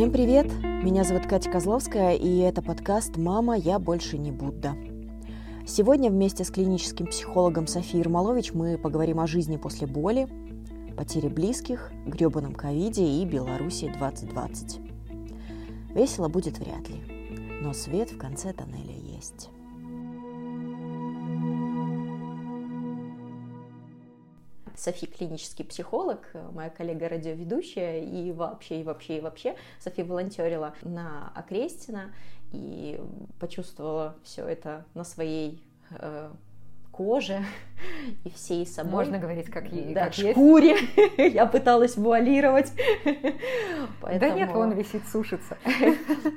Всем привет! Меня зовут Катя Козловская, и это подкаст «Мама, я больше не Будда». Сегодня вместе с клиническим психологом Софией Ермолович мы поговорим о жизни после боли, потере близких, гребаном ковиде и Беларуси 2020. Весело будет вряд ли, но свет в конце тоннеля есть. Софи клинический психолог, моя коллега-радиоведущая, и вообще, и вообще, и вообще. Софи волонтерила на Окрестина и почувствовала все это на своей э, коже и всей собой. Можно говорить, как, ей, да, как шкуре. Я пыталась вуалировать. Да нет, он висит, сушится.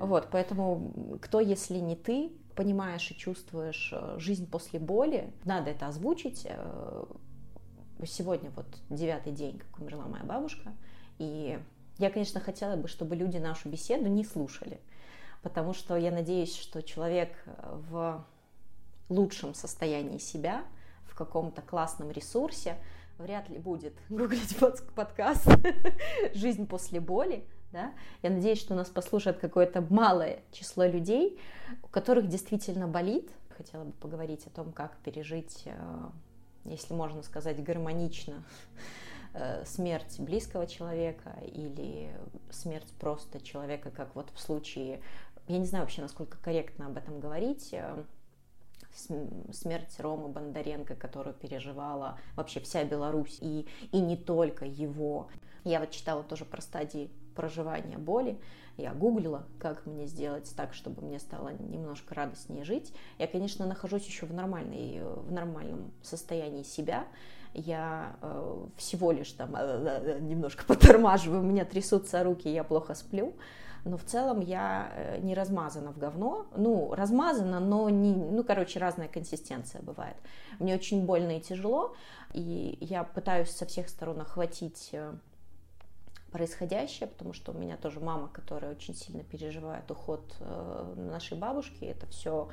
Вот, поэтому кто, если не ты, понимаешь и чувствуешь э, жизнь после боли, надо это озвучить, э, сегодня вот девятый день, как умерла моя бабушка, и я, конечно, хотела бы, чтобы люди нашу беседу не слушали, потому что я надеюсь, что человек в лучшем состоянии себя, в каком-то классном ресурсе, вряд ли будет гуглить подкаст «Жизнь после боли», да? Я надеюсь, что нас послушает какое-то малое число людей, у которых действительно болит. Хотела бы поговорить о том, как пережить э, если можно сказать, гармонично э, смерть близкого человека или смерть просто человека, как вот в случае, я не знаю вообще, насколько корректно об этом говорить, э, смерть Ромы Бондаренко, которую переживала вообще вся Беларусь, и, и не только его. Я вот читала тоже про стадии проживания боли, я гуглила, как мне сделать так, чтобы мне стало немножко радостнее жить. Я, конечно, нахожусь еще в, нормальной, в нормальном состоянии себя. Я э, всего лишь там э, э, немножко потормаживаю, у меня трясутся руки, я плохо сплю. Но в целом я э, не размазана в говно. Ну, размазана, но не... Ну, короче, разная консистенция бывает. Мне очень больно и тяжело, и я пытаюсь со всех сторон охватить э, происходящее, потому что у меня тоже мама, которая очень сильно переживает уход э, нашей бабушки. Это все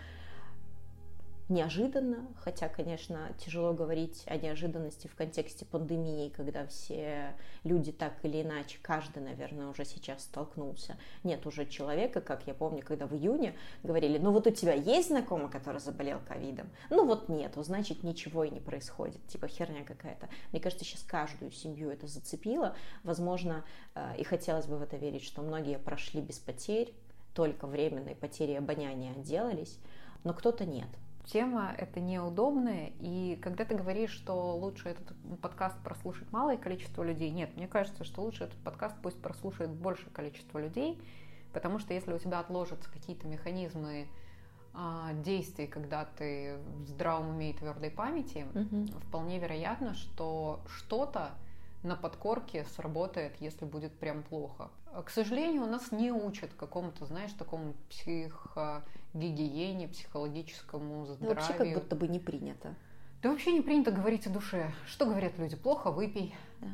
неожиданно, хотя, конечно, тяжело говорить о неожиданности в контексте пандемии, когда все люди так или иначе, каждый, наверное, уже сейчас столкнулся. Нет уже человека, как я помню, когда в июне говорили, ну вот у тебя есть знакомый, который заболел ковидом? Ну вот нет, значит ничего и не происходит, типа херня какая-то. Мне кажется, сейчас каждую семью это зацепило. Возможно, э, и хотелось бы в это верить, что многие прошли без потерь, только временной потери обоняния отделались, но кто-то нет тема это неудобная, и когда ты говоришь, что лучше этот подкаст прослушать малое количество людей, нет, мне кажется, что лучше этот подкаст пусть прослушает большее количество людей, потому что если у тебя отложатся какие-то механизмы а, действий, когда ты в здравом уме и твердой памяти, угу. вполне вероятно, что что-то на подкорке сработает, если будет прям плохо. К сожалению, у нас не учат какому-то, знаешь, такому психогигиене, психологическому здоровью. Да вообще как будто бы не принято. Да вообще не принято говорить о душе. Что говорят люди? Плохо, выпей. Да.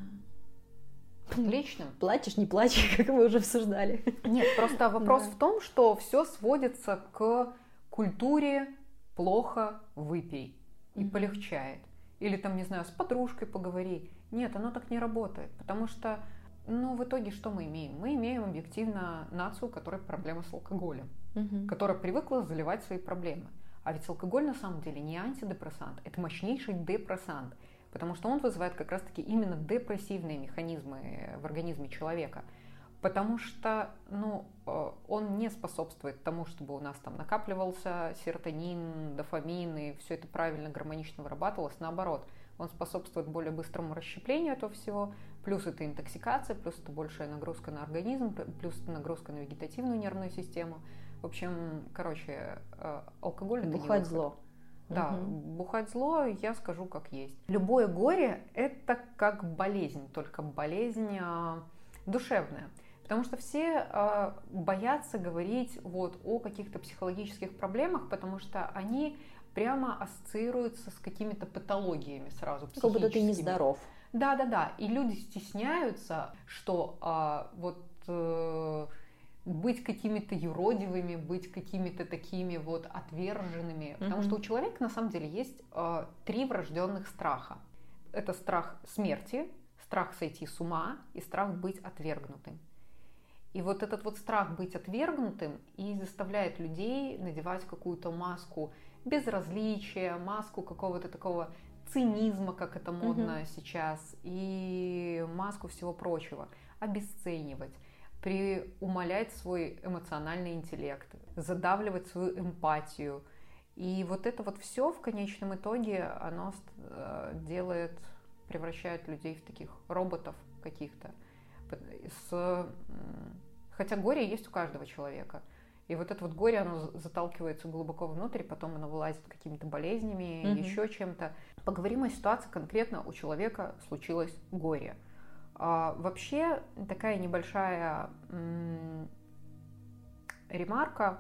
Отлично. Плачешь, не плачешь, как мы уже обсуждали. Нет, просто вопрос да. в том, что все сводится к культуре плохо, выпей. И mm полегчает. Или там, не знаю, с подружкой поговори. Нет, оно так не работает, потому что, ну, в итоге что мы имеем? Мы имеем объективно нацию, у которой проблема с алкоголем, угу. которая привыкла заливать свои проблемы. А ведь алкоголь на самом деле не антидепрессант, это мощнейший депрессант, потому что он вызывает как раз-таки именно депрессивные механизмы в организме человека. Потому что ну, э, он не способствует тому, чтобы у нас там накапливался серотонин, дофамин и все это правильно, гармонично вырабатывалось. Наоборот, он способствует более быстрому расщеплению этого всего, плюс это интоксикация, плюс это большая нагрузка на организм, плюс это нагрузка на вегетативную нервную систему. В общем, короче, э, алкоголь это Бухать не зло. Да, угу. бухать зло, я скажу как есть. Любое горе это как болезнь, только болезнь э, душевная. Потому что все э, боятся говорить вот о каких-то психологических проблемах, потому что они прямо ассоциируется с какими-то патологиями сразу Как будто ты нездоров. Да, да, да. И люди стесняются, что а, вот э, быть какими-то юродивыми, быть какими-то такими вот отверженными. Mm-hmm. Потому что у человека на самом деле есть э, три врожденных страха. Это страх смерти, страх сойти с ума и страх быть отвергнутым. И вот этот вот страх быть отвергнутым и заставляет людей надевать какую-то маску безразличия, маску какого-то такого цинизма, как это модно угу. сейчас, и маску всего прочего, обесценивать, приумалять свой эмоциональный интеллект, задавливать свою эмпатию. И вот это вот все в конечном итоге, оно э, делает, превращает людей в таких роботов каких-то. С... Хотя горе есть у каждого человека – и вот это вот горе, оно заталкивается глубоко внутрь, потом оно вылазит какими-то болезнями, угу. еще чем-то. Поговорим о ситуации конкретно у человека случилось горе. А, вообще такая небольшая м- ремарка.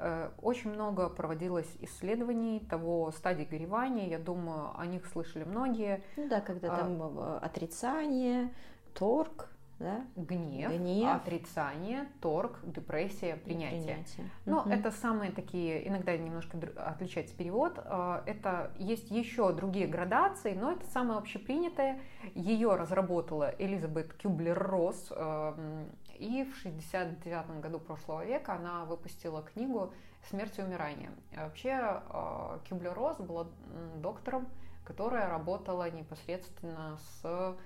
Э, очень много проводилось исследований того стадии горевания. Я думаю, о них слышали многие. Ну да, когда а, там а, отрицание, торг, да? Гнев, Гнев, отрицание, торг, депрессия, принятие. принятие. Но угу. это самые такие, иногда немножко отличается перевод. А, это есть еще другие градации, но это самое общепринятое. Ее разработала Элизабет Кюблер-Росс. И в 69 году прошлого века она выпустила книгу «Смерть и умирание». Вообще а, Кюблер-Росс была доктором, которая работала непосредственно с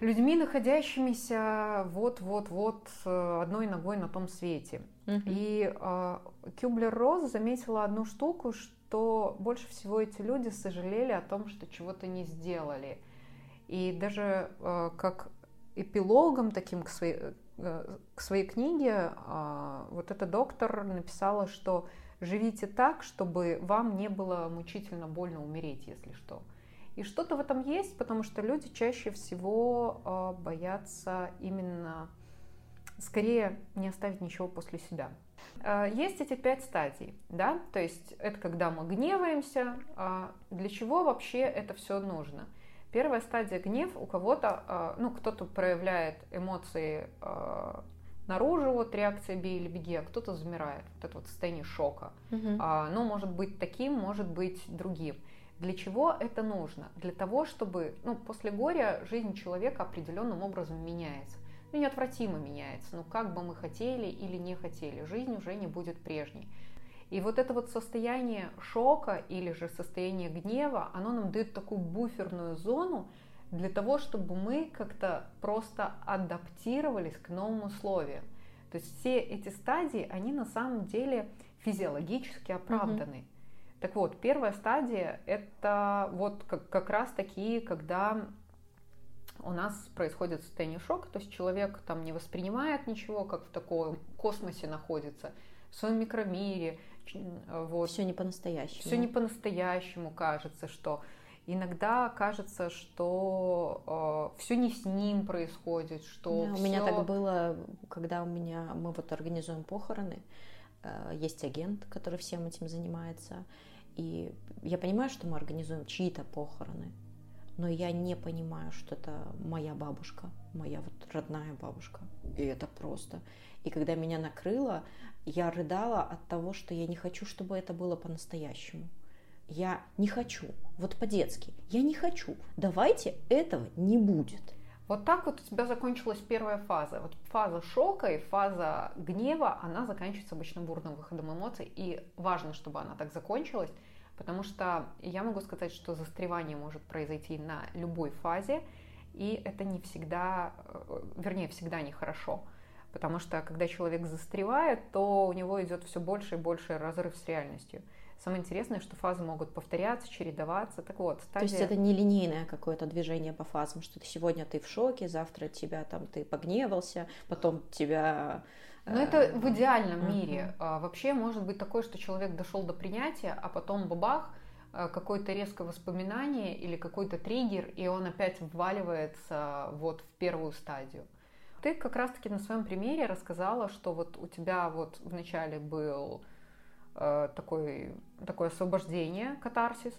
людьми, находящимися вот-вот-вот э, одной ногой на том свете. Uh-huh. И э, Кюблер-Росс заметила одну штуку, что больше всего эти люди сожалели о том, что чего-то не сделали. И даже э, как эпилогом таким к своей, э, к своей книге э, вот эта доктор написала, что живите так, чтобы вам не было мучительно больно умереть, если что. И что-то в этом есть, потому что люди чаще всего э, боятся именно скорее не оставить ничего после себя. Э, есть эти пять стадий, да, то есть это когда мы гневаемся. Э, для чего вообще это все нужно? Первая стадия гнев у кого-то, ну, кто-то проявляет эмоции наружу, вот реакция бей или беги, а кто-то замирает, вот это вот состояние шока. Угу. Оно может быть таким, может быть другим. Для чего это нужно? Для того, чтобы ну, после горя жизнь человека определенным образом меняется. Ну, неотвратимо меняется. Ну, как бы мы хотели или не хотели, жизнь уже не будет прежней. И вот это вот состояние шока или же состояние гнева, оно нам дает такую буферную зону для того, чтобы мы как-то просто адаптировались к новым условиям. То есть все эти стадии, они на самом деле физиологически оправданы. Угу. Так вот, первая стадия – это вот как, как раз такие, когда у нас происходит состояние шока, то есть человек там не воспринимает ничего, как в таком космосе находится, в своем микромире. Вот. Все не по-настоящему. Все не по-настоящему кажется, что иногда кажется, что э, все не с ним происходит, что да, все... У меня так было, когда у меня мы вот организуем похороны, э, есть агент, который всем этим занимается, и я понимаю, что мы организуем чьи-то похороны, но я не понимаю, что это моя бабушка, моя вот родная бабушка. И это просто. И когда меня накрыло, я рыдала от того, что я не хочу, чтобы это было по-настоящему. Я не хочу, вот по-детски, я не хочу. Давайте этого не будет. Вот так вот у тебя закончилась первая фаза. Вот фаза шока и фаза гнева, она заканчивается обычно бурным выходом эмоций. И важно, чтобы она так закончилась, потому что я могу сказать, что застревание может произойти на любой фазе, и это не всегда, э, вернее, всегда нехорошо. Потому что когда человек застревает, то у него идет все больше и больше разрыв с реальностью. Самое интересное, что фазы могут повторяться, чередоваться. Так вот, стадия... То есть это не линейное какое-то движение по фазам, что ты сегодня ты в шоке, завтра тебя там ты погневался, потом тебя... Но это э, в идеальном мире. Uh-huh. Вообще может быть такое, что человек дошел до принятия, а потом бабах, э, какое-то резкое воспоминание или какой-то триггер, и он опять вваливается вот в первую стадию. Ты как раз-таки на своем примере рассказала, что вот у тебя вот вначале был Э, такой, такое освобождение, катарсис,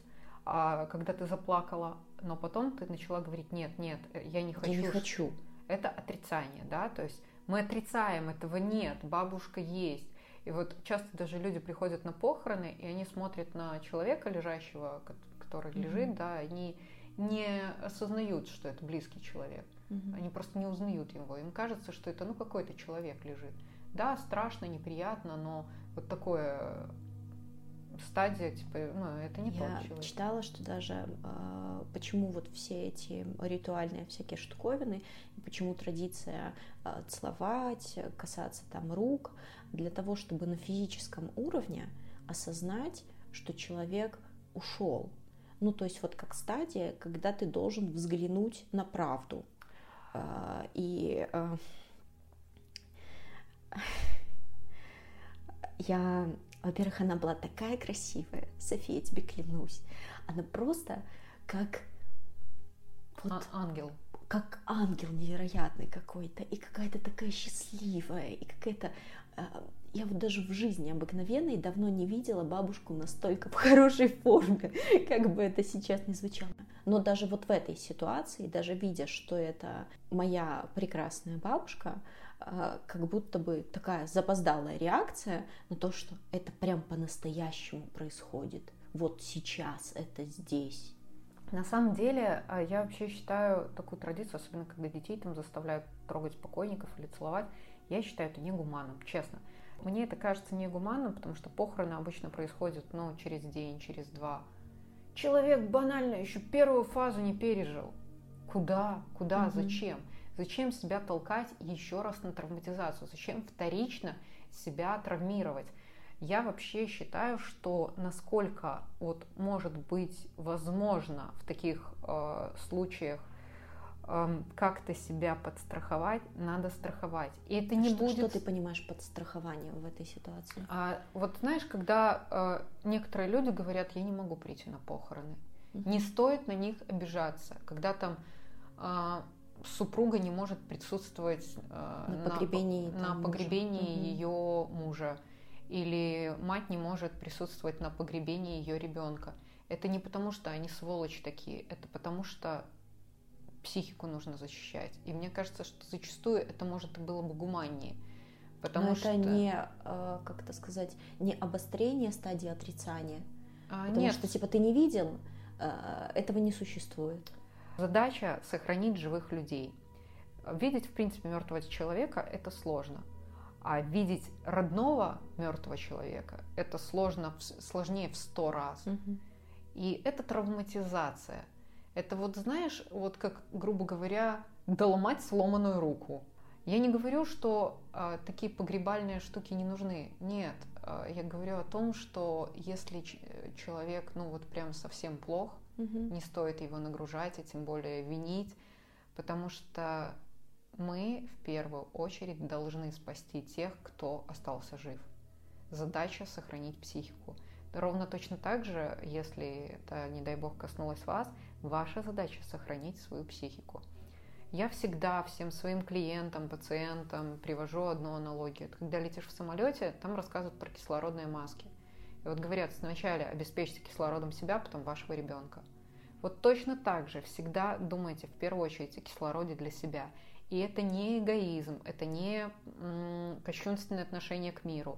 а когда ты заплакала, но потом ты начала говорить, нет, нет, я не хочу. Я не хочу. Это отрицание, да, то есть мы отрицаем, этого нет, бабушка есть. И вот часто даже люди приходят на похороны, и они смотрят на человека лежащего, который mm-hmm. лежит, да, они не осознают, что это близкий человек. Угу. Они просто не узнают его. Им кажется, что это ну какой-то человек лежит. Да, страшно, неприятно, но вот такое стадия, типа, ну, это не Я человек. читала, что даже э, почему вот все эти ритуальные всякие штуковины, почему традиция э, целовать, касаться там рук, для того, чтобы на физическом уровне осознать, что человек ушел. Ну, то есть вот как стадия, когда ты должен взглянуть на правду. Э, и э, я во-первых, она была такая красивая, София, тебе клянусь. Она просто как вот, а, ангел. Как ангел невероятный какой-то, и какая-то такая счастливая, и какая-то... Э, я вот даже в жизни обыкновенной давно не видела бабушку настолько в хорошей форме, как бы это сейчас не звучало. Но даже вот в этой ситуации, даже видя, что это моя прекрасная бабушка, а, как будто бы такая запоздалая реакция на то, что это прям по-настоящему происходит. Вот сейчас, это здесь. На самом деле, а, я вообще считаю такую традицию, особенно когда детей там заставляют трогать покойников или целовать, я считаю это негуманным, честно. Мне это кажется негуманным, потому что похороны обычно происходят, ну, через день, через два. Человек банально еще первую фазу не пережил. Куда? Куда? Угу. Зачем? Зачем себя толкать еще раз на травматизацию? Зачем вторично себя травмировать? Я вообще считаю, что насколько вот может быть возможно в таких э, случаях э, как-то себя подстраховать, надо страховать. И это не что, будет. Что ты понимаешь под страхованием в этой ситуации? А, вот знаешь, когда э, некоторые люди говорят, я не могу прийти на похороны, mm-hmm. не стоит на них обижаться, когда там э, супруга не может присутствовать э, на погребении, на, на погребении мужа. ее мужа, или мать не может присутствовать на погребении ее ребенка. Это не потому, что они сволочи такие, это потому что психику нужно защищать. И мне кажется, что зачастую это может было бы гуманнее. Потому Но что... это не, э, как это сказать, не обострение стадии отрицания. А, потому нет. что, типа, ты не видел, э, этого не существует. Задача сохранить живых людей. Видеть, в принципе, мертвого человека – это сложно. А видеть родного мертвого человека – это сложно, сложнее в сто раз. Угу. И это травматизация. Это вот, знаешь, вот как, грубо говоря, доломать сломанную руку. Я не говорю, что э, такие погребальные штуки не нужны. Нет, э, я говорю о том, что если человек, ну вот прям совсем плох, Угу. Не стоит его нагружать и тем более винить, потому что мы в первую очередь должны спасти тех, кто остался жив. Задача сохранить психику. Ровно точно так же, если это, не дай бог, коснулось вас, ваша задача сохранить свою психику. Я всегда всем своим клиентам, пациентам привожу одну аналогию. Когда летишь в самолете, там рассказывают про кислородные маски. И вот говорят, сначала обеспечьте кислородом себя, потом вашего ребенка. Вот точно так же всегда думайте в первую очередь о кислороде для себя. И это не эгоизм, это не м, кощунственное отношение к миру.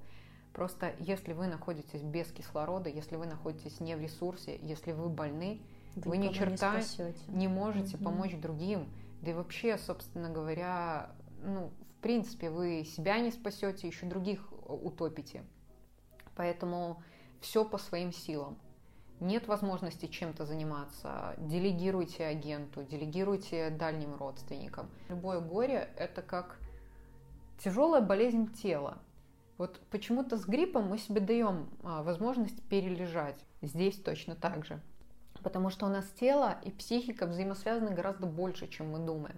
Просто если вы находитесь без кислорода, если вы находитесь не в ресурсе, если вы больны, вы, вы ни черта не, не можете угу. помочь другим. Да и вообще, собственно говоря, ну, в принципе, вы себя не спасете, еще других утопите. Поэтому все по своим силам. Нет возможности чем-то заниматься, делегируйте агенту, делегируйте дальним родственникам. Любое горе – это как тяжелая болезнь тела. Вот почему-то с гриппом мы себе даем а, возможность перележать. Здесь точно так же. Потому что у нас тело и психика взаимосвязаны гораздо больше, чем мы думаем.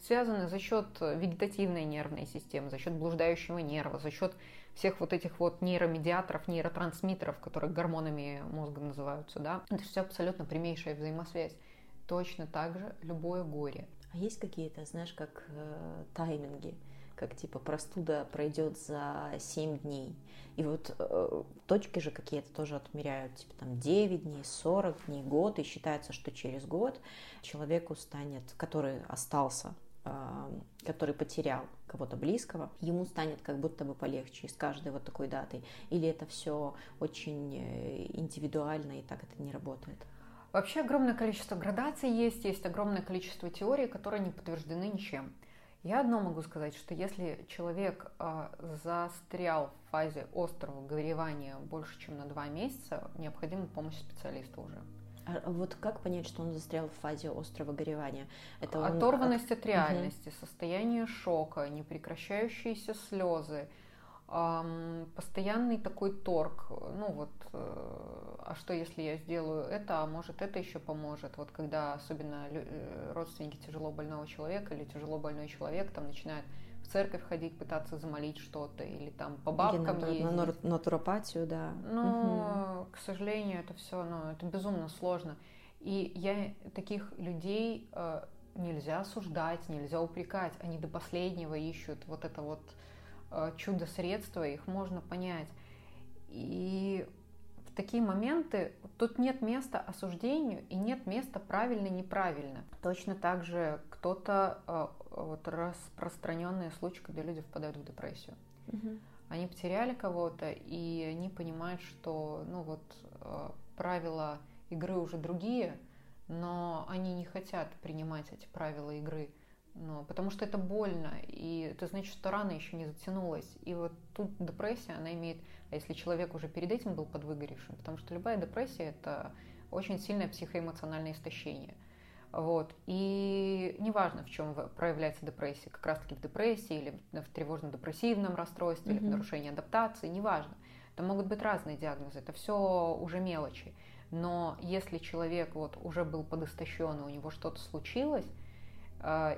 Связаны за счет вегетативной нервной системы, за счет блуждающего нерва, за счет всех вот этих вот нейромедиаторов, нейротрансмиттеров, которые гормонами мозга называются, да, это все абсолютно прямейшая взаимосвязь. Точно так же любое горе. А есть какие-то, знаешь, как э, тайминги, как типа простуда пройдет за 7 дней. И вот э, точки же какие-то тоже отмеряют, типа там 9 дней, 40 дней, год, и считается, что через год человеку станет, который остался который потерял кого-то близкого, ему станет как будто бы полегче с каждой вот такой датой? Или это все очень э, индивидуально и так это не работает? Вообще огромное количество градаций есть, есть огромное количество теорий, которые не подтверждены ничем. Я одно могу сказать, что если человек э, застрял в фазе острого горевания больше, чем на два месяца, необходима помощь специалиста уже. А вот как понять, что он застрял в фазе острого горевания? Это он... Оторванность от реальности, угу. состояние шока, непрекращающиеся слезы, постоянный такой торг. Ну вот, э, а что если я сделаю это, а может это еще поможет? Вот когда особенно э, родственники тяжело больного человека или тяжело больной человек там начинают в церковь ходить, пытаться замолить что-то, или там по бабкам или на, ездить. на натуропатию, да. Ну, угу. к сожалению, это все, ну, это безумно сложно. И я таких людей э, нельзя осуждать, нельзя упрекать. Они до последнего ищут вот это вот чудо-средства, их можно понять. И в такие моменты тут нет места осуждению и нет места правильно-неправильно. Точно так же кто-то, э, вот распространенные случаи, когда люди впадают в депрессию. Угу. Они потеряли кого-то, и они понимают, что ну вот э, правила игры уже другие, но они не хотят принимать эти правила игры ну, потому что это больно, и это значит, что рана еще не затянулась. И вот тут депрессия, она имеет, а если человек уже перед этим был подвыгоревшим, потому что любая депрессия – это очень сильное психоэмоциональное истощение. Вот. И неважно, в чем проявляется депрессия, как раз-таки в депрессии или в тревожно-депрессивном расстройстве, mm-hmm. или в нарушении адаптации, неважно. Это могут быть разные диагнозы, это все уже мелочи. Но если человек вот уже был подистощен, и у него что-то случилось,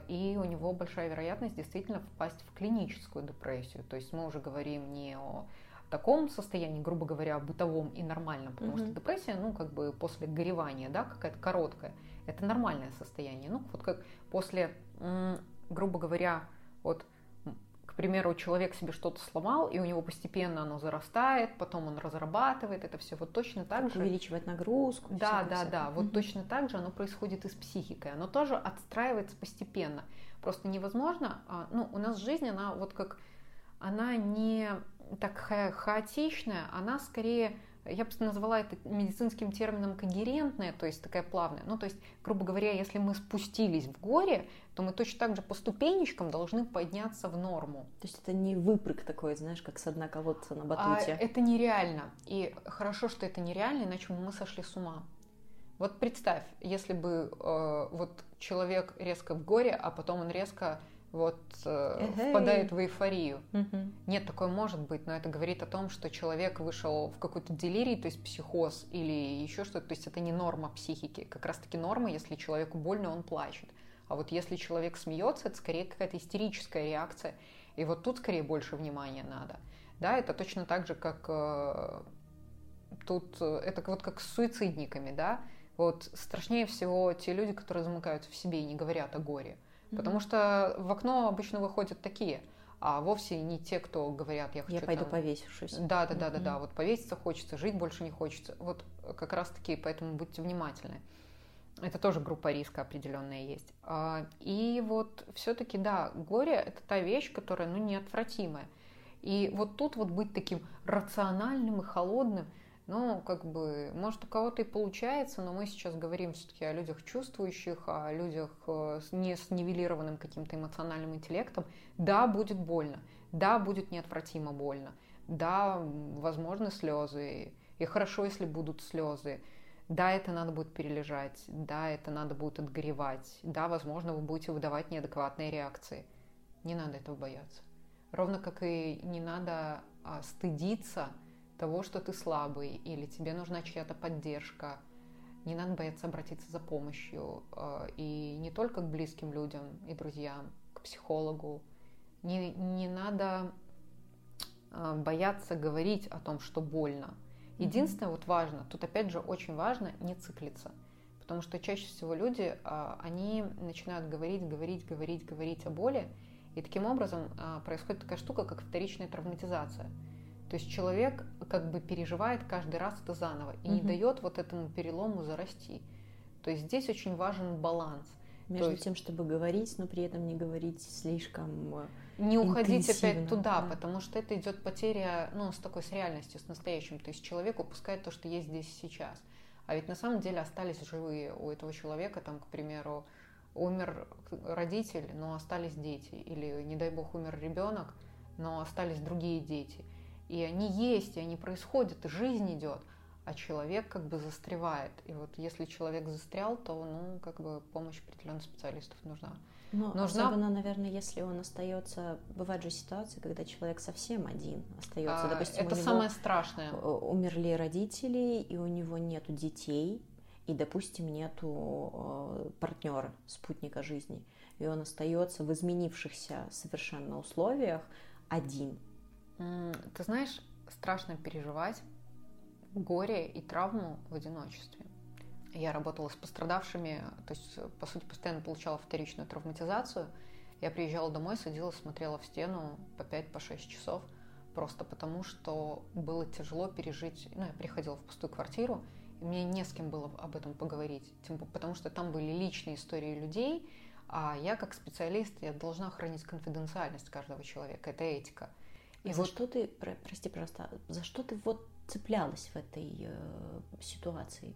и у него большая вероятность действительно впасть в клиническую депрессию. То есть мы уже говорим не о таком состоянии, грубо говоря, бытовом и нормальном, потому mm-hmm. что депрессия, ну, как бы после горевания, да, какая-то короткая, это нормальное состояние. Ну, вот как после, грубо говоря, вот примеру, человек себе что-то сломал, и у него постепенно оно зарастает, потом он разрабатывает это все. Вот точно так, так же... Увеличивает нагрузку. Да, да, всякое. да. Вот mm-hmm. точно так же оно происходит и с психикой. Оно тоже отстраивается постепенно. Просто невозможно... А, ну, у нас жизнь, она вот как... Она не так ха- хаотичная, она скорее я бы назвала это медицинским термином когерентная, то есть такая плавная. Ну, то есть, грубо говоря, если мы спустились в горе, то мы точно так же по ступенечкам должны подняться в норму. То есть это не выпрыг такой, знаешь, как с дна колодца на батуте. А это нереально. И хорошо, что это нереально, иначе мы сошли с ума. Вот представь, если бы э, вот человек резко в горе, а потом он резко вот э, впадает в эйфорию. Нет, такое может быть, но это говорит о том, что человек вышел в какой-то делирий, то есть психоз или еще что-то, то есть это не норма психики. Как раз-таки норма, если человеку больно, он плачет. А вот если человек смеется, это скорее какая-то истерическая реакция. И вот тут скорее больше внимания надо. Да, это точно так же, как э, тут, э, это вот как с суицидниками, да. Вот страшнее всего те люди, которые замыкаются в себе и не говорят о горе. Потому что в окно обычно выходят такие, а вовсе не те, кто говорят, я хочу. Я пойду там... повесившись. Да, да, да, да, да. Вот повеситься хочется, жить больше не хочется. Вот как раз таки, поэтому будьте внимательны. Это тоже группа риска определенная есть. А, и вот все-таки, да, горе это та вещь, которая, ну, неотвратимая. И вот тут вот быть таким рациональным и холодным – ну, как бы, может, у кого-то и получается, но мы сейчас говорим все-таки о людях чувствующих, о людях э, не с нивелированным каким-то эмоциональным интеллектом. Да, будет больно, да, будет неотвратимо больно, да, возможны слезы, и хорошо, если будут слезы. Да, это надо будет перележать, да, это надо будет отгоревать, да, возможно, вы будете выдавать неадекватные реакции. Не надо этого бояться. Ровно как и не надо а, стыдиться – того, что ты слабый, или тебе нужна чья-то поддержка. Не надо бояться обратиться за помощью. Э, и не только к близким людям и друзьям, к психологу. Не, не надо э, бояться говорить о том, что больно. Единственное, вот важно, тут опять же очень важно не циклиться. Потому что чаще всего люди, э, они начинают говорить, говорить, говорить, говорить о боли, и таким образом происходит такая штука, как вторичная травматизация. То есть человек как бы переживает каждый раз это заново и угу. не дает вот этому перелому зарасти. То есть здесь очень важен баланс. Между есть... тем, чтобы говорить, но при этом не говорить слишком э, не уходить опять туда, да. потому что это идет потеря, ну, с такой с реальностью, с настоящим. То есть человек упускает то, что есть здесь сейчас. А ведь на самом деле остались живые у этого человека, там, к примеру, умер родитель, но остались дети. Или, не дай бог, умер ребенок, но остались другие дети. И они есть, и они происходят, и жизнь идет, а человек как бы застревает. И вот если человек застрял, то, ну, как бы помощь определенных специалистов нужна. Но Нужна... особенно, наверное, если он остается, бывают же ситуации, когда человек совсем один остается, а, допустим, это самое страшное. Умерли родители и у него нету детей, и, допустим, нету э, партнера, спутника жизни, и он остается в изменившихся совершенно условиях один. Ты знаешь, страшно переживать горе и травму в одиночестве. Я работала с пострадавшими, то есть, по сути, постоянно получала вторичную травматизацию. Я приезжала домой, садилась, смотрела в стену по 5-6 по часов, просто потому что было тяжело пережить. Ну, я приходила в пустую квартиру, и мне не с кем было об этом поговорить, тем, потому что там были личные истории людей, а я как специалист, я должна хранить конфиденциальность каждого человека, это этика. И за вот... что ты, прости, пожалуйста, за что ты вот цеплялась в этой э, ситуации?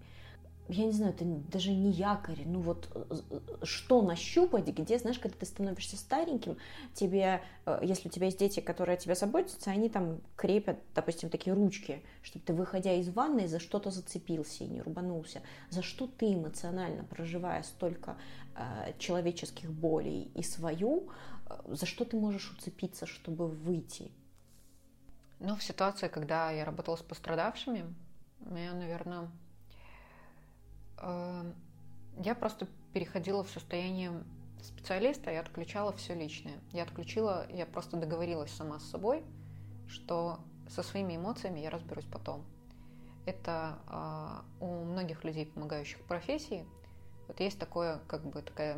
я не знаю, это даже не якорь, ну вот э, что нащупать, где, знаешь, когда ты становишься стареньким, тебе, э, если у тебя есть дети, которые о тебе заботятся, они там крепят, допустим, такие ручки, чтобы ты, выходя из ванной, за что-то зацепился и не рубанулся. За что ты эмоционально, проживая столько э, человеческих болей и свою, э, за что ты можешь уцепиться, чтобы выйти? Ну, в ситуации, когда я работала с пострадавшими, я, наверное, Эм, я просто переходила в состояние специалиста и отключала все личное. Я отключила, я просто договорилась сама с собой, что со своими эмоциями я разберусь потом. Это э, у многих людей, помогающих профессии, вот есть такое, как бы такая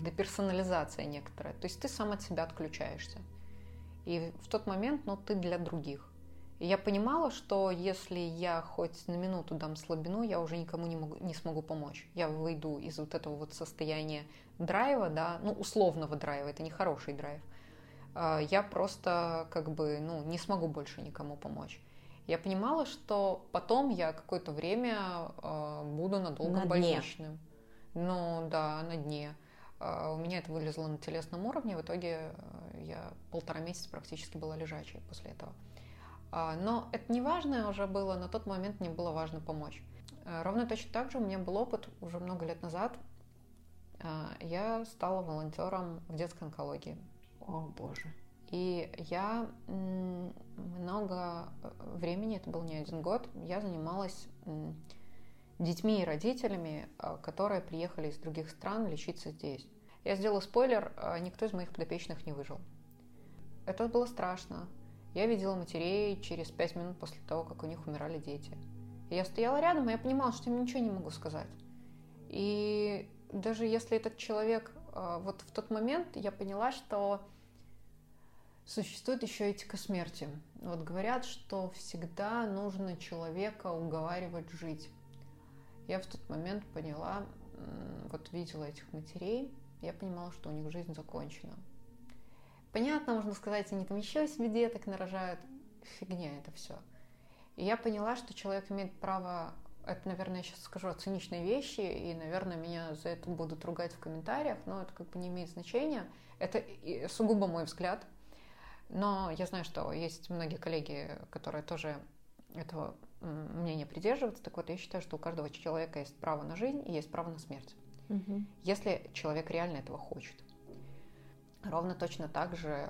деперсонализация некоторая. То есть ты сам от себя отключаешься. И в тот момент, ну, ты для других. И я понимала, что если я хоть на минуту дам слабину, я уже никому не, могу, не смогу помочь. Я выйду из вот этого вот состояния драйва, да, ну, условного драйва, это не хороший драйв. А, я просто как бы, ну, не смогу больше никому помочь. Я понимала, что потом я какое-то время а, буду надолго на больничным. Дне. Ну, да, на дне. А, у меня это вылезло на телесном уровне. В итоге я полтора месяца практически была лежачей после этого. А, но это не важно уже было, на тот момент мне было важно помочь. А, ровно точно так же у меня был опыт уже много лет назад. А, я стала волонтером в детской онкологии. О, боже. И я много э, времени, это был не один год, я занималась детьми и родителями, которые приехали из других стран лечиться здесь. Я сделала спойлер, никто из моих подопечных не выжил. Это было страшно, я видела матерей через пять минут после того, как у них умирали дети. Я стояла рядом, и я понимала, что им ничего не могу сказать. И даже если этот человек... А, вот в тот момент я поняла, что существует еще этика смерти. Вот говорят, что всегда нужно человека уговаривать жить. Я в тот момент поняла, вот видела этих матерей, я понимала, что у них жизнь закончена. Понятно, можно сказать, они там еще себе деток нарожают. Фигня это все. И я поняла, что человек имеет право, это, наверное, я сейчас скажу циничные вещи, и, наверное, меня за это будут ругать в комментариях, но это как бы не имеет значения. Это сугубо мой взгляд. Но я знаю, что есть многие коллеги, которые тоже этого мнения придерживаются. Так вот, я считаю, что у каждого человека есть право на жизнь и есть право на смерть. Угу. Если человек реально этого хочет. Ровно точно так же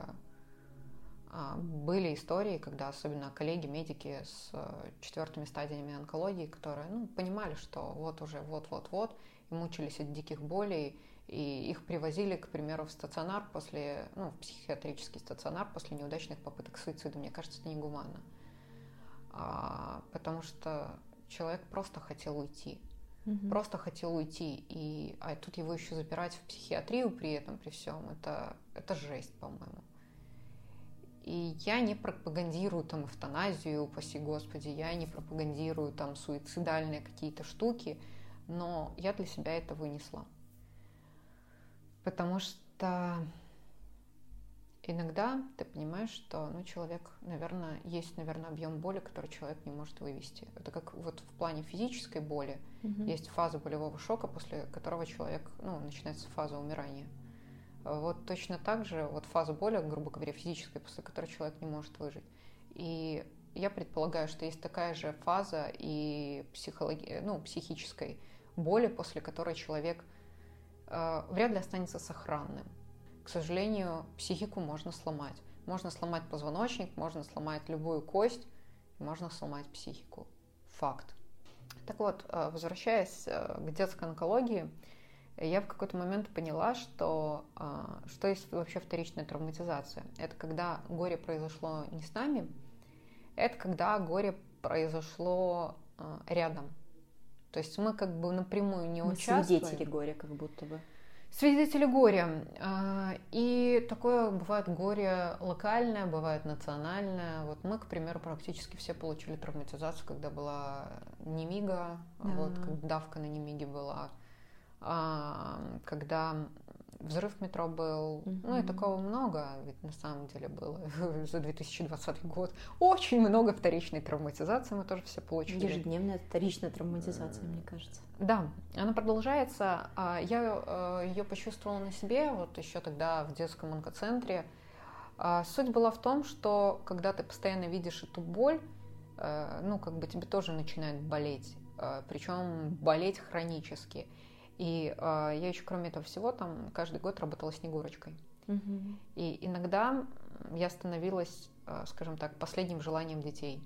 а, были истории, когда особенно коллеги-медики с э, четвертыми стадиями онкологии, которые ну, понимали, что вот уже вот-вот-вот, и мучились от диких болей, и их привозили, к примеру, в стационар после, ну, в психиатрический стационар после неудачных попыток суицида. Мне кажется, это негуманно. А, потому что человек просто хотел уйти угу. просто хотел уйти. И, а тут его еще запирать в психиатрию при этом, при всем, это, это жесть, по-моему. И я не пропагандирую там эвтаназию, упаси господи, я не пропагандирую там суицидальные какие-то штуки, но я для себя это вынесла. Потому что иногда ты понимаешь, что ну, человек, наверное, есть, наверное, объем боли, который человек не может вывести. Это как вот в плане физической боли угу. есть фаза болевого шока, после которого человек, ну, начинается фаза умирания. Вот точно так же вот фаза боли, грубо говоря, физической, после которой человек не может выжить. И я предполагаю, что есть такая же фаза и психологи... ну, психической боли, после которой человек э, вряд ли останется сохранным. К сожалению, психику можно сломать. Можно сломать позвоночник, можно сломать любую кость, можно сломать психику. Факт. Так вот, э, возвращаясь э, к детской онкологии, я в какой-то момент поняла, что, э, что есть вообще вторичная травматизация. Это когда горе произошло не с нами, это когда горе произошло рядом. То есть мы как бы напрямую не мы участвуем. Свидетели горя как будто бы. Свидетели горя. А, и такое бывает горе локальное, бывает национальное. Вот мы, к примеру, практически все получили травматизацию, когда была немига, да. вот, когда давка на немиге была, а, когда взрыв метро был. Угу. Ну и такого много, ведь на самом деле было за 2020 год. Очень много вторичной травматизации мы тоже все получили. Ежедневная вторичная травматизация, мне кажется. Да, она продолжается. А я э, ее почувствовала на себе вот еще тогда в детском онкоцентре. А суть была в том, что когда ты постоянно видишь эту боль, э, ну, как бы тебе тоже начинает болеть. Э, Причем болеть хронически. И э, я еще, кроме этого всего, там каждый год работала снегурочкой. Угу. И иногда я становилась, э, скажем так, последним желанием детей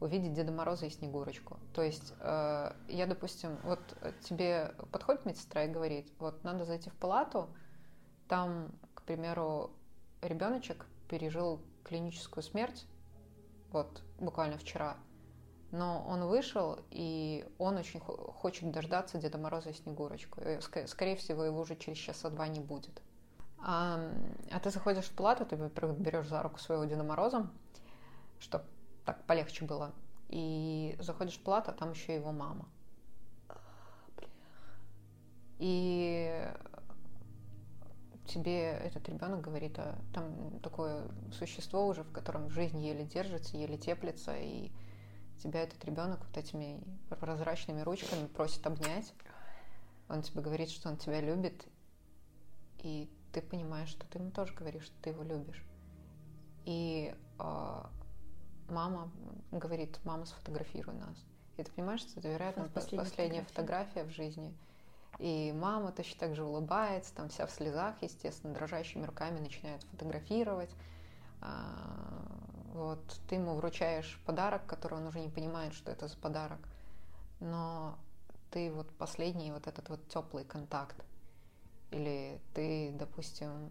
увидеть Деда Мороза и Снегурочку. То есть э, я, допустим, вот тебе подходит медсестра и говорит, вот надо зайти в палату, там, к примеру, ребеночек пережил клиническую смерть, вот буквально вчера, но он вышел, и он очень хочет дождаться Деда Мороза и Снегурочку. И, скорее всего, его уже через часа два не будет. А, а ты заходишь в палату, ты, берешь за руку своего Деда Мороза, чтобы так полегче было. И заходишь в палату, а там еще его мама. И тебе этот ребенок говорит, а там такое существо уже, в котором жизнь еле держится, еле теплится, и тебя этот ребенок вот этими прозрачными ручками просит обнять. Он тебе говорит, что он тебя любит, и ты понимаешь, что ты ему тоже говоришь, что ты его любишь. И э, мама говорит, мама, сфотографируй нас. И ты понимаешь, что это, вероятно, последняя, последняя фотография. фотография в жизни. И мама точно так же улыбается, там вся в слезах, естественно, дрожащими руками начинает фотографировать. А, вот ты ему вручаешь подарок, который он уже не понимает, что это за подарок. Но ты вот последний вот этот вот теплый контакт. Или ты, допустим,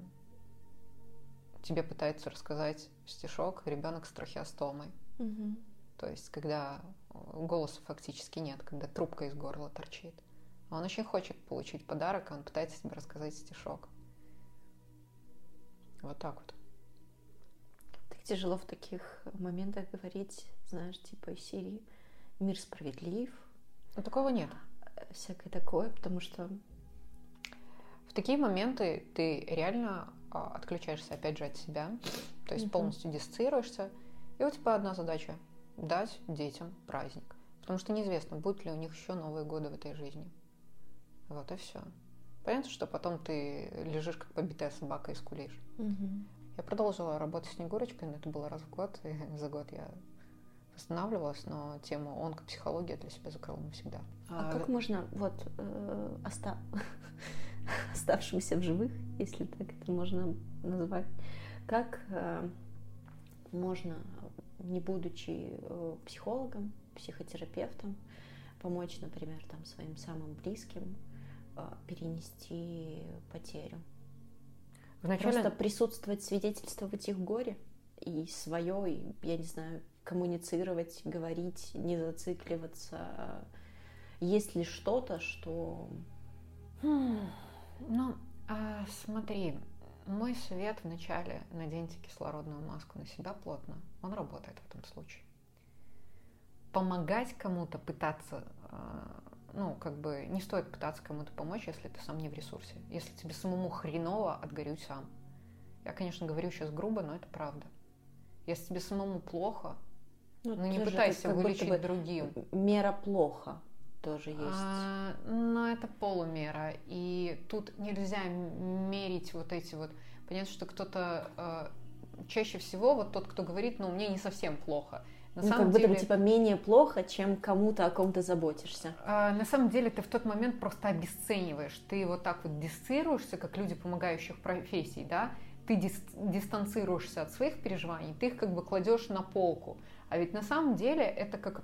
тебе пытается рассказать стишок ребенок с трахеостомой. Угу. То есть, когда голоса фактически нет, когда трубка из горла торчит. Он очень хочет получить подарок, а он пытается тебе рассказать стишок. Вот так вот тяжело в таких моментах говорить, знаешь, типа из серии «Мир справедлив». Но такого нет. Всякое такое, потому что... В такие моменты ты реально а, отключаешься опять же от себя, то есть mm полностью диссоциируешься, и у тебя одна задача – дать детям праздник. Потому что неизвестно, будут ли у них еще новые годы в этой жизни. Вот и все. Понятно, что потом ты лежишь как побитая собака и скулишь. Угу. Я продолжила работать с Снегурочкой, но это было раз в год, и за год я восстанавливалась, но тему онкопсихология для себя закрыла навсегда. А, а как можно вот э, оста... оставшимся в живых, если так это можно назвать, как э, можно, не будучи э, психологом, психотерапевтом, помочь, например, там своим самым близким э, перенести потерю? Вначале... Просто присутствовать, свидетельствовать их горе и свое, и, я не знаю, коммуницировать, говорить, не зацикливаться. Есть ли что-то, что... Хм, ну, а, смотри, мой совет вначале наденьте кислородную маску на себя плотно. Он работает в этом случае. Помогать кому-то, пытаться а, ну, как бы не стоит пытаться кому-то помочь, если ты сам не в ресурсе. Если тебе самому хреново, отгорюй сам. Я, конечно, говорю сейчас грубо, но это правда. Если тебе самому плохо, Ну, ну, не пытайся вылечить бы другим. Мера плохо тоже есть. А, но это полумера. И тут нельзя мерить вот эти вот... Понятно, что кто-то... э, чаще всего вот тот, кто говорит, ну, мне не совсем плохо. На ну, самом как будто деле, бы типа менее плохо, чем кому-то о ком ты заботишься. а, на самом деле ты в тот момент просто обесцениваешь. Ты вот так вот дистанцируешься, как люди помогающих профессий, да? Ты дис- дистанцируешься от своих переживаний, ты их как бы кладешь на полку. А ведь на самом деле это как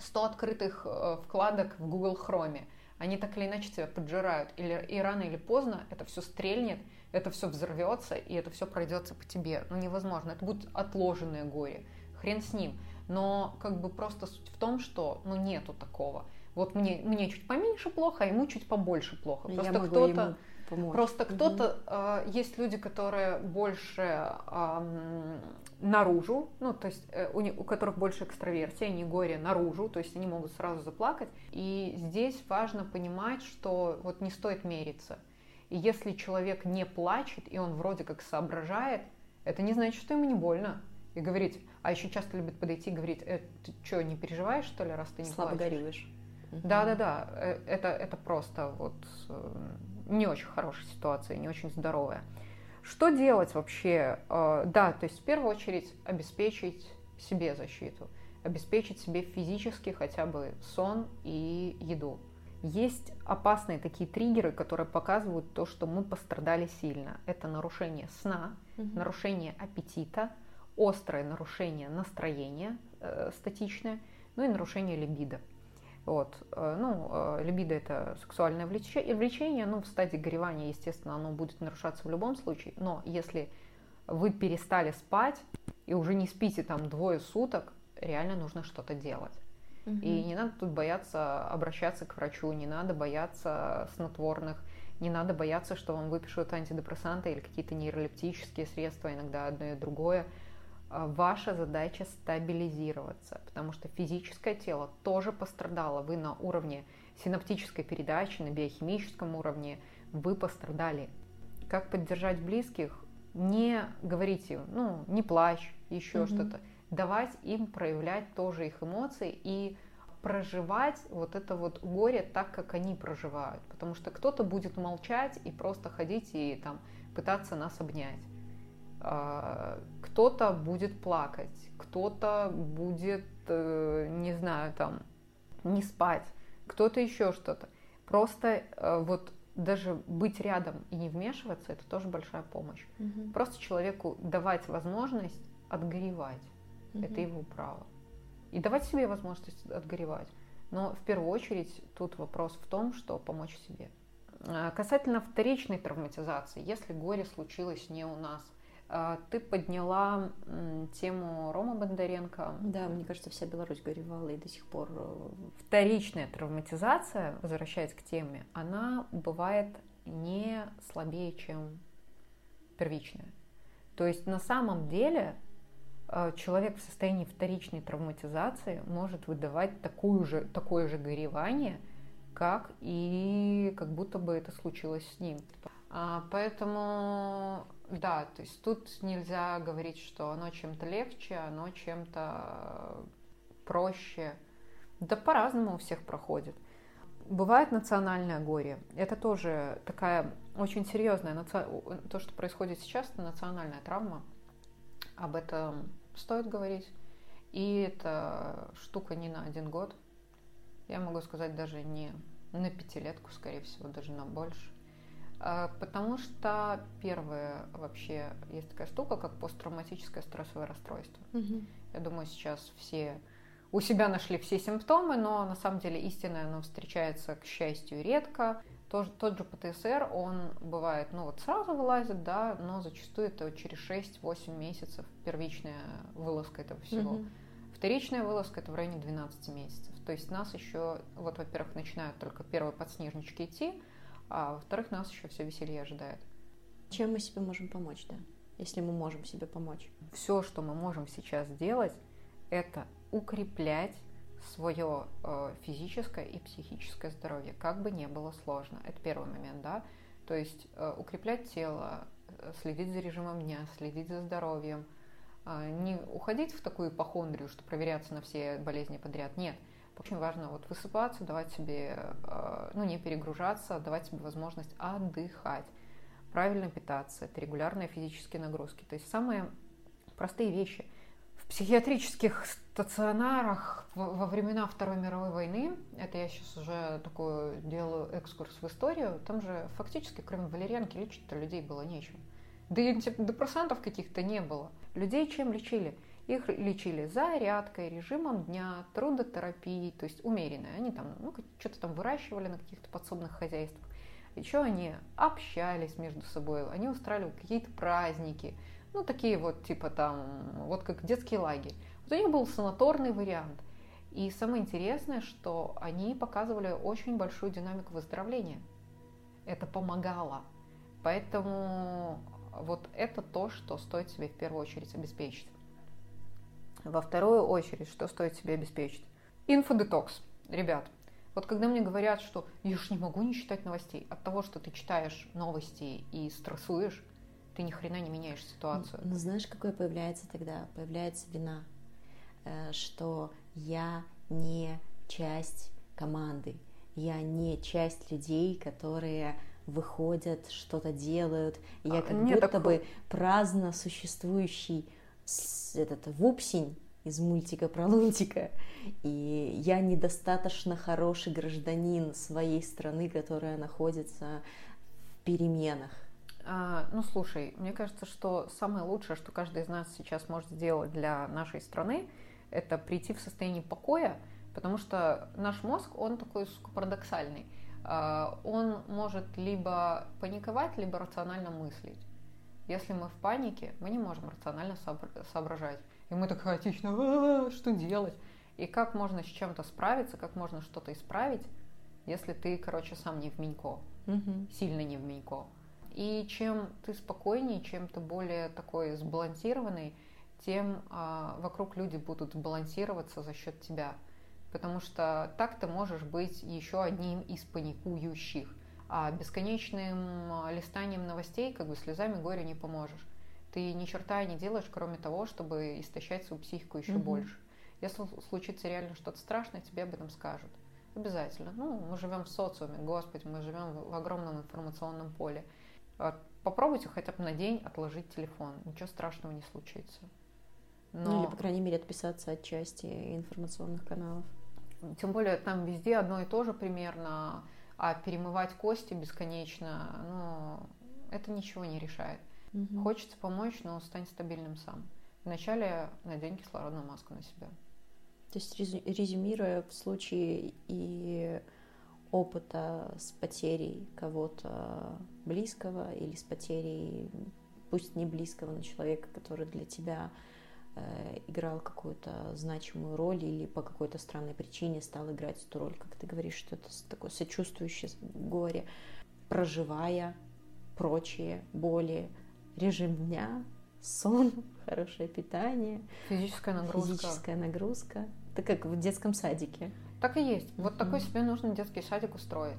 100 открытых э, вкладок в Google Chrome. Они так или иначе тебя поджирают. Или, и рано или поздно это все стрельнет, это все взорвется, и это все пройдется по тебе. Ну, невозможно. Это будет отложенное горе. Хрен с ним. Но как бы просто суть в том, что ну нету такого. Вот мне, мне чуть поменьше плохо, а ему чуть побольше плохо. Просто кто-то. Просто кто-то, э, есть люди, которые больше ам, наружу, ну, то есть э, у, не- у которых больше экстраверсия, они горе наружу, то есть они могут сразу заплакать. И здесь важно понимать, что вот не стоит мериться. И если человек не плачет, и он вроде как соображает, это не значит, что ему не больно. И говорить, а еще часто любят подойти и говорить, э, ты что, не переживаешь, что ли, раз ты не Слабо плачешь? горюешь. Мгм. Да, да, да. э, Это, это просто вот э, не очень хорошая ситуация, не очень здоровая. Что делать вообще? Э, Да, то есть в первую очередь обеспечить себе защиту, обеспечить себе физически хотя бы сон и еду. Есть опасные такие триггеры, которые показывают то, что мы пострадали сильно. Это нарушение сна, Мгм. нарушение аппетита, острое нарушение настроения э, статичное, ну и нарушение либидо. Вот. э, Ну, э, либидо это сексуальное влече- влечение, ну, в стадии горевания, естественно, оно будет нарушаться в любом случае, но если вы перестали спать и уже не спите там двое суток, реально нужно что-то делать. И не надо тут бояться обращаться к врачу, не надо бояться снотворных, не надо бояться, что вам выпишут антидепрессанты или какие-то нейролептические средства, иногда одно и другое. А Ваша задача стабилизироваться, потому что физическое тело тоже пострадало. Вы на уровне синаптической передачи, на биохимическом уровне, вы пострадали. Как поддержать близких? Не говорите, ну, не плачь, еще Мгм. что-то. Давать им проявлять тоже их эмоции и проживать вот это вот горе так, как они проживают. Потому что кто-то будет молчать и просто ходить и там пытаться нас обнять. А, Кто-то будет плакать, кто-то будет, э, не знаю, там, не спать, кто-то еще что-то. Просто э, вот даже быть рядом и не вмешиваться, это тоже большая помощь. Мгм. Просто человеку давать возможность отгоревать. Это Мгм. его право. И давать себе возможность отгоревать. Но в первую очередь тут вопрос в том, что помочь себе. А, Касательно вторичной травматизации, если горе случилось не у нас, ты подняла тему Рома Бондаренко. Да, мне кажется, вся Беларусь горевала и до сих пор э, Вторичная травматизация, возвращаясь к теме, она бывает не слабее, чем первичная. То есть на самом деле э, человек в состоянии вторичной травматизации может выдавать такую же, такое же горевание, как и как будто бы это случилось с ним. А, Поэтому, да, то есть тут нельзя говорить, что оно чем-то легче, оно чем-то проще. Да по-разному у всех проходит. Бывает национальное горе. Это тоже такая очень серьезная, наци- то, что происходит сейчас, это национальная травма. Об этом стоит говорить. И это штука не на один год. Я могу сказать даже не на пятилетку, скорее всего, даже на больше. А, Потому что первое вообще есть такая штука, как посттравматическое стрессовое расстройство. Мгм. Я думаю, сейчас все у себя нашли все симптомы, но на самом деле истинное оно встречается, к счастью, редко. Тот, тот же ПТСР, он бывает, ну вот сразу вылазит, да, но зачастую это через 6-8 месяцев первичная вылазка этого всего. Мгм. Вторичная вылазка это в районе 12 месяцев. То есть нас еще, вот, во-первых, начинают только первые подснежнички идти, а во-вторых, нас еще все веселье ожидает. Чем мы себе можем помочь, да? Если мы можем себе помочь. все, что мы можем сейчас сделать, это укреплять свое э, физическое и психическое здоровье, как бы не было сложно. Это первый момент, да. То есть э, укреплять тело, следить за режимом дня, следить за здоровьем, а, не уходить в такую ипохондрию, что проверяться на все болезни подряд. Нет. Очень важно вот высыпаться, давать себе, а, ну не перегружаться, давать себе возможность отдыхать, правильно питаться, это регулярные физические нагрузки. То есть самые простые вещи. В психиатрических стационарах во времена Второй мировой войны, это я сейчас уже такую делаю экскурс в историю, там же фактически кроме валерьянки лечить-то людей было нечем. Да и депрессантов каких-то не было. Людей чем лечили? Их лечили зарядкой, режимом дня, трудотерапией, то есть умеренной. Они там ну, что-то там выращивали на каких-то подсобных хозяйствах. Еще они общались между собой, они устраивали какие-то праздники, ну, такие вот, типа там, вот как детский лагерь. Вот у них был санаторный вариант. И самое интересное, что они показывали очень большую динамику выздоровления. Это помогало. Поэтому вот это то, что стоит себе в первую очередь обеспечить. Во вторую очередь, что стоит себе обеспечить? Инфодетокс. Ребят, вот когда мне говорят, что я ж не могу не читать новостей, от того, что ты читаешь новости и стрессуешь, ты ни хрена не меняешь ситуацию. Ну, знаешь, какой появляется тогда? Появляется вина, э, что я не часть команды, я не часть людей, которые выходят, что-то делают. Я а, как будто так... бы праздно существующий этот вупсень из мультика про Лунтика. И я недостаточно хороший гражданин своей страны, которая находится в переменах. А, ну, слушай, мне кажется, что самое лучшее, что каждый из нас сейчас может сделать для нашей страны, это прийти в состояние покоя, потому что наш мозг, он такой сука, парадоксальный. А, он может либо паниковать, либо рационально мыслить. Если мы в панике, мы не можем рационально соображать. И мы так хаотично, «А, что делать? И как можно с чем-то справиться, как можно что-то исправить, если ты, короче, сам не в Минько, угу. сильно не в Минько. И чем ты спокойнее, чем ты более такой сбалансированный, тем а, вокруг люди будут балансироваться за счет тебя. Потому что так ты можешь быть еще одним из паникующих. А бесконечным а, листанием новостей как бы слезами горя не поможешь. Ты ни черта не делаешь, кроме того, чтобы истощать свою психику еще mm-hmm. больше. Если случится реально что-то страшное, тебе об этом скажут. Обязательно. Ну, мы живем в социуме, господи, мы живем в огромном информационном поле. Попробуйте хотя бы на день отложить телефон. Ничего страшного не случится. Но... Ну или, по крайней мере, отписаться от части информационных каналов. Тем более там везде одно и то же примерно, а перемывать кости бесконечно, ну, это ничего не решает. Угу. Хочется помочь, но стань стабильным сам. Вначале надень кислородную маску на себя. То есть, резюмируя, в случае и опыта с потерей кого-то близкого или с потерей, пусть не близкого, но человека, который для тебя играл какую-то значимую роль или по какой-то странной причине стал играть эту роль, как ты говоришь, что это такое сочувствующее горе, проживая прочие боли, режим дня, сон, хорошее питание, физическая нагрузка. Физическая нагрузка. Это как в детском садике. Так и есть. Вот mm-hmm. такой себе нужно детский садик устроить.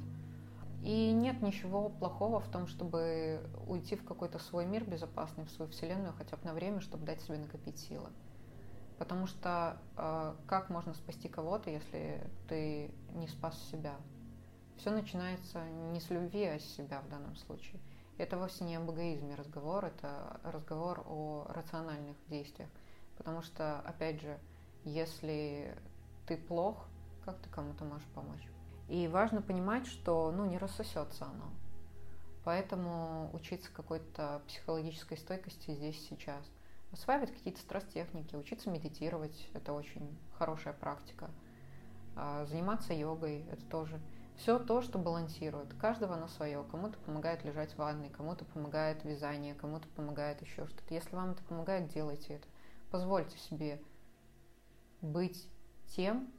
И нет ничего плохого в том, чтобы уйти в какой-то свой мир безопасный, в свою вселенную хотя бы на время, чтобы дать себе накопить силы. Потому что э, как можно спасти кого-то, если ты не спас себя? Все начинается не с любви, а с себя в данном случае. И это вовсе не об эгоизме разговор, это разговор о рациональных действиях. Потому что, опять же, если ты плох, как ты кому-то можешь помочь? И важно понимать, что ну, не рассосется оно. Поэтому учиться какой-то психологической стойкости здесь сейчас. Осваивать какие-то стресс-техники, учиться медитировать – это очень хорошая практика. А, заниматься йогой – это тоже. Все то, что балансирует. Каждого на свое. Кому-то помогает лежать в ванной, кому-то помогает вязание, кому-то помогает еще что-то. Если вам это помогает, делайте это. Позвольте себе быть тем,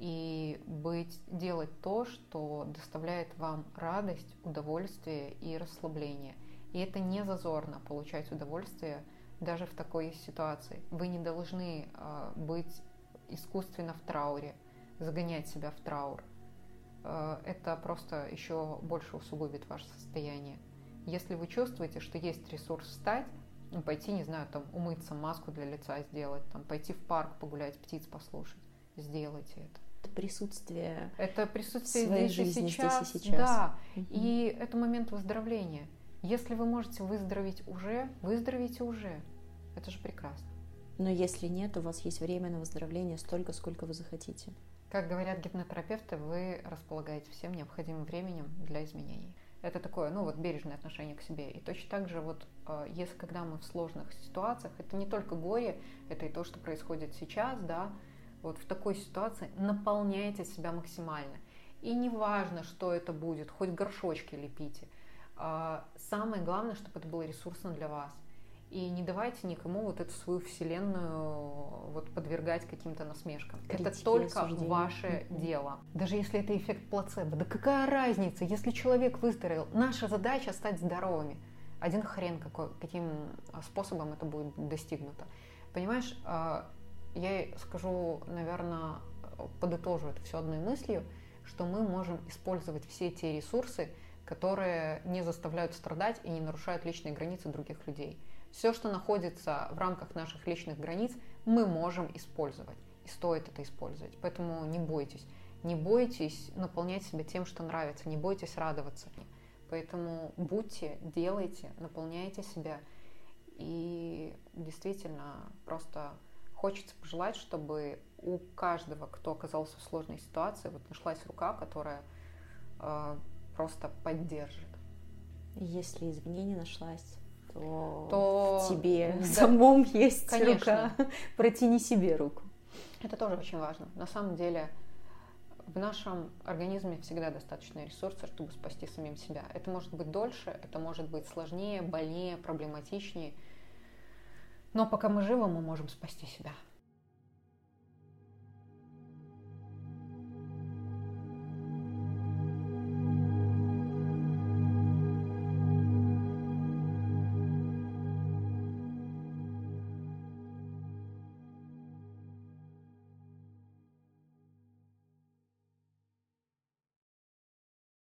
и быть, делать то, что доставляет вам радость, удовольствие и расслабление. И это не зазорно получать удовольствие даже в такой ситуации. Вы не должны э, быть искусственно в трауре, загонять себя в траур. Э, это просто еще больше усугубит ваше состояние. Если вы чувствуете, что есть ресурс встать, ну, пойти, не знаю, там, умыться, маску для лица сделать, там, пойти в парк погулять, птиц послушать, сделайте это. Это присутствие. Это присутствие своей здесь, жизни, и сейчас. здесь и сейчас. Да. Мгм. И это момент выздоровления. Если вы можете выздороветь уже, выздоровите уже. Это же прекрасно. Но если нет, у вас есть время на выздоровление столько, сколько вы захотите. Как говорят гипнотерапевты, вы располагаете всем необходимым временем для изменений. Это такое, ну вот бережное отношение к себе. И точно так же вот, э, если когда мы в сложных ситуациях, это не только горе, это и то, что происходит сейчас, да, вот в такой ситуации наполняйте себя максимально. И не важно, что это будет, хоть горшочки лепите. А, Самое главное, чтобы это было ресурсно для вас. И не давайте никому вот эту свою вселенную вот подвергать каким-то насмешкам. это Критике, только осуждению. ваше Мгм. дело. Даже если это эффект плацебо, да какая разница, если человек выздоровел? Наша задача стать здоровыми. Один хрен какой, каким а, способом это будет достигнуто. Понимаешь, а, я скажу, наверное, подытожу это все одной мыслью, что мы можем использовать все те ресурсы, которые не заставляют страдать и не нарушают личные границы других людей. Все, что находится в рамках наших личных границ, мы можем использовать. И стоит это использовать. Поэтому не бойтесь. Не бойтесь наполнять себя тем, что нравится. Не бойтесь радоваться. Поэтому будьте, делайте, наполняйте себя. И действительно, просто хочется пожелать, чтобы у каждого, кто оказался в сложной ситуации, вот нашлась рука, которая э, просто поддержит. Если извне не нашлась, то, То в тебе да, самом есть конечно. рука. Протяни себе руку. Это тоже очень важно. На самом деле в нашем организме всегда достаточно ресурсов, чтобы спасти самим себя. Это может быть дольше, это может быть сложнее, больнее, проблематичнее. Но пока мы живы, мы можем спасти себя.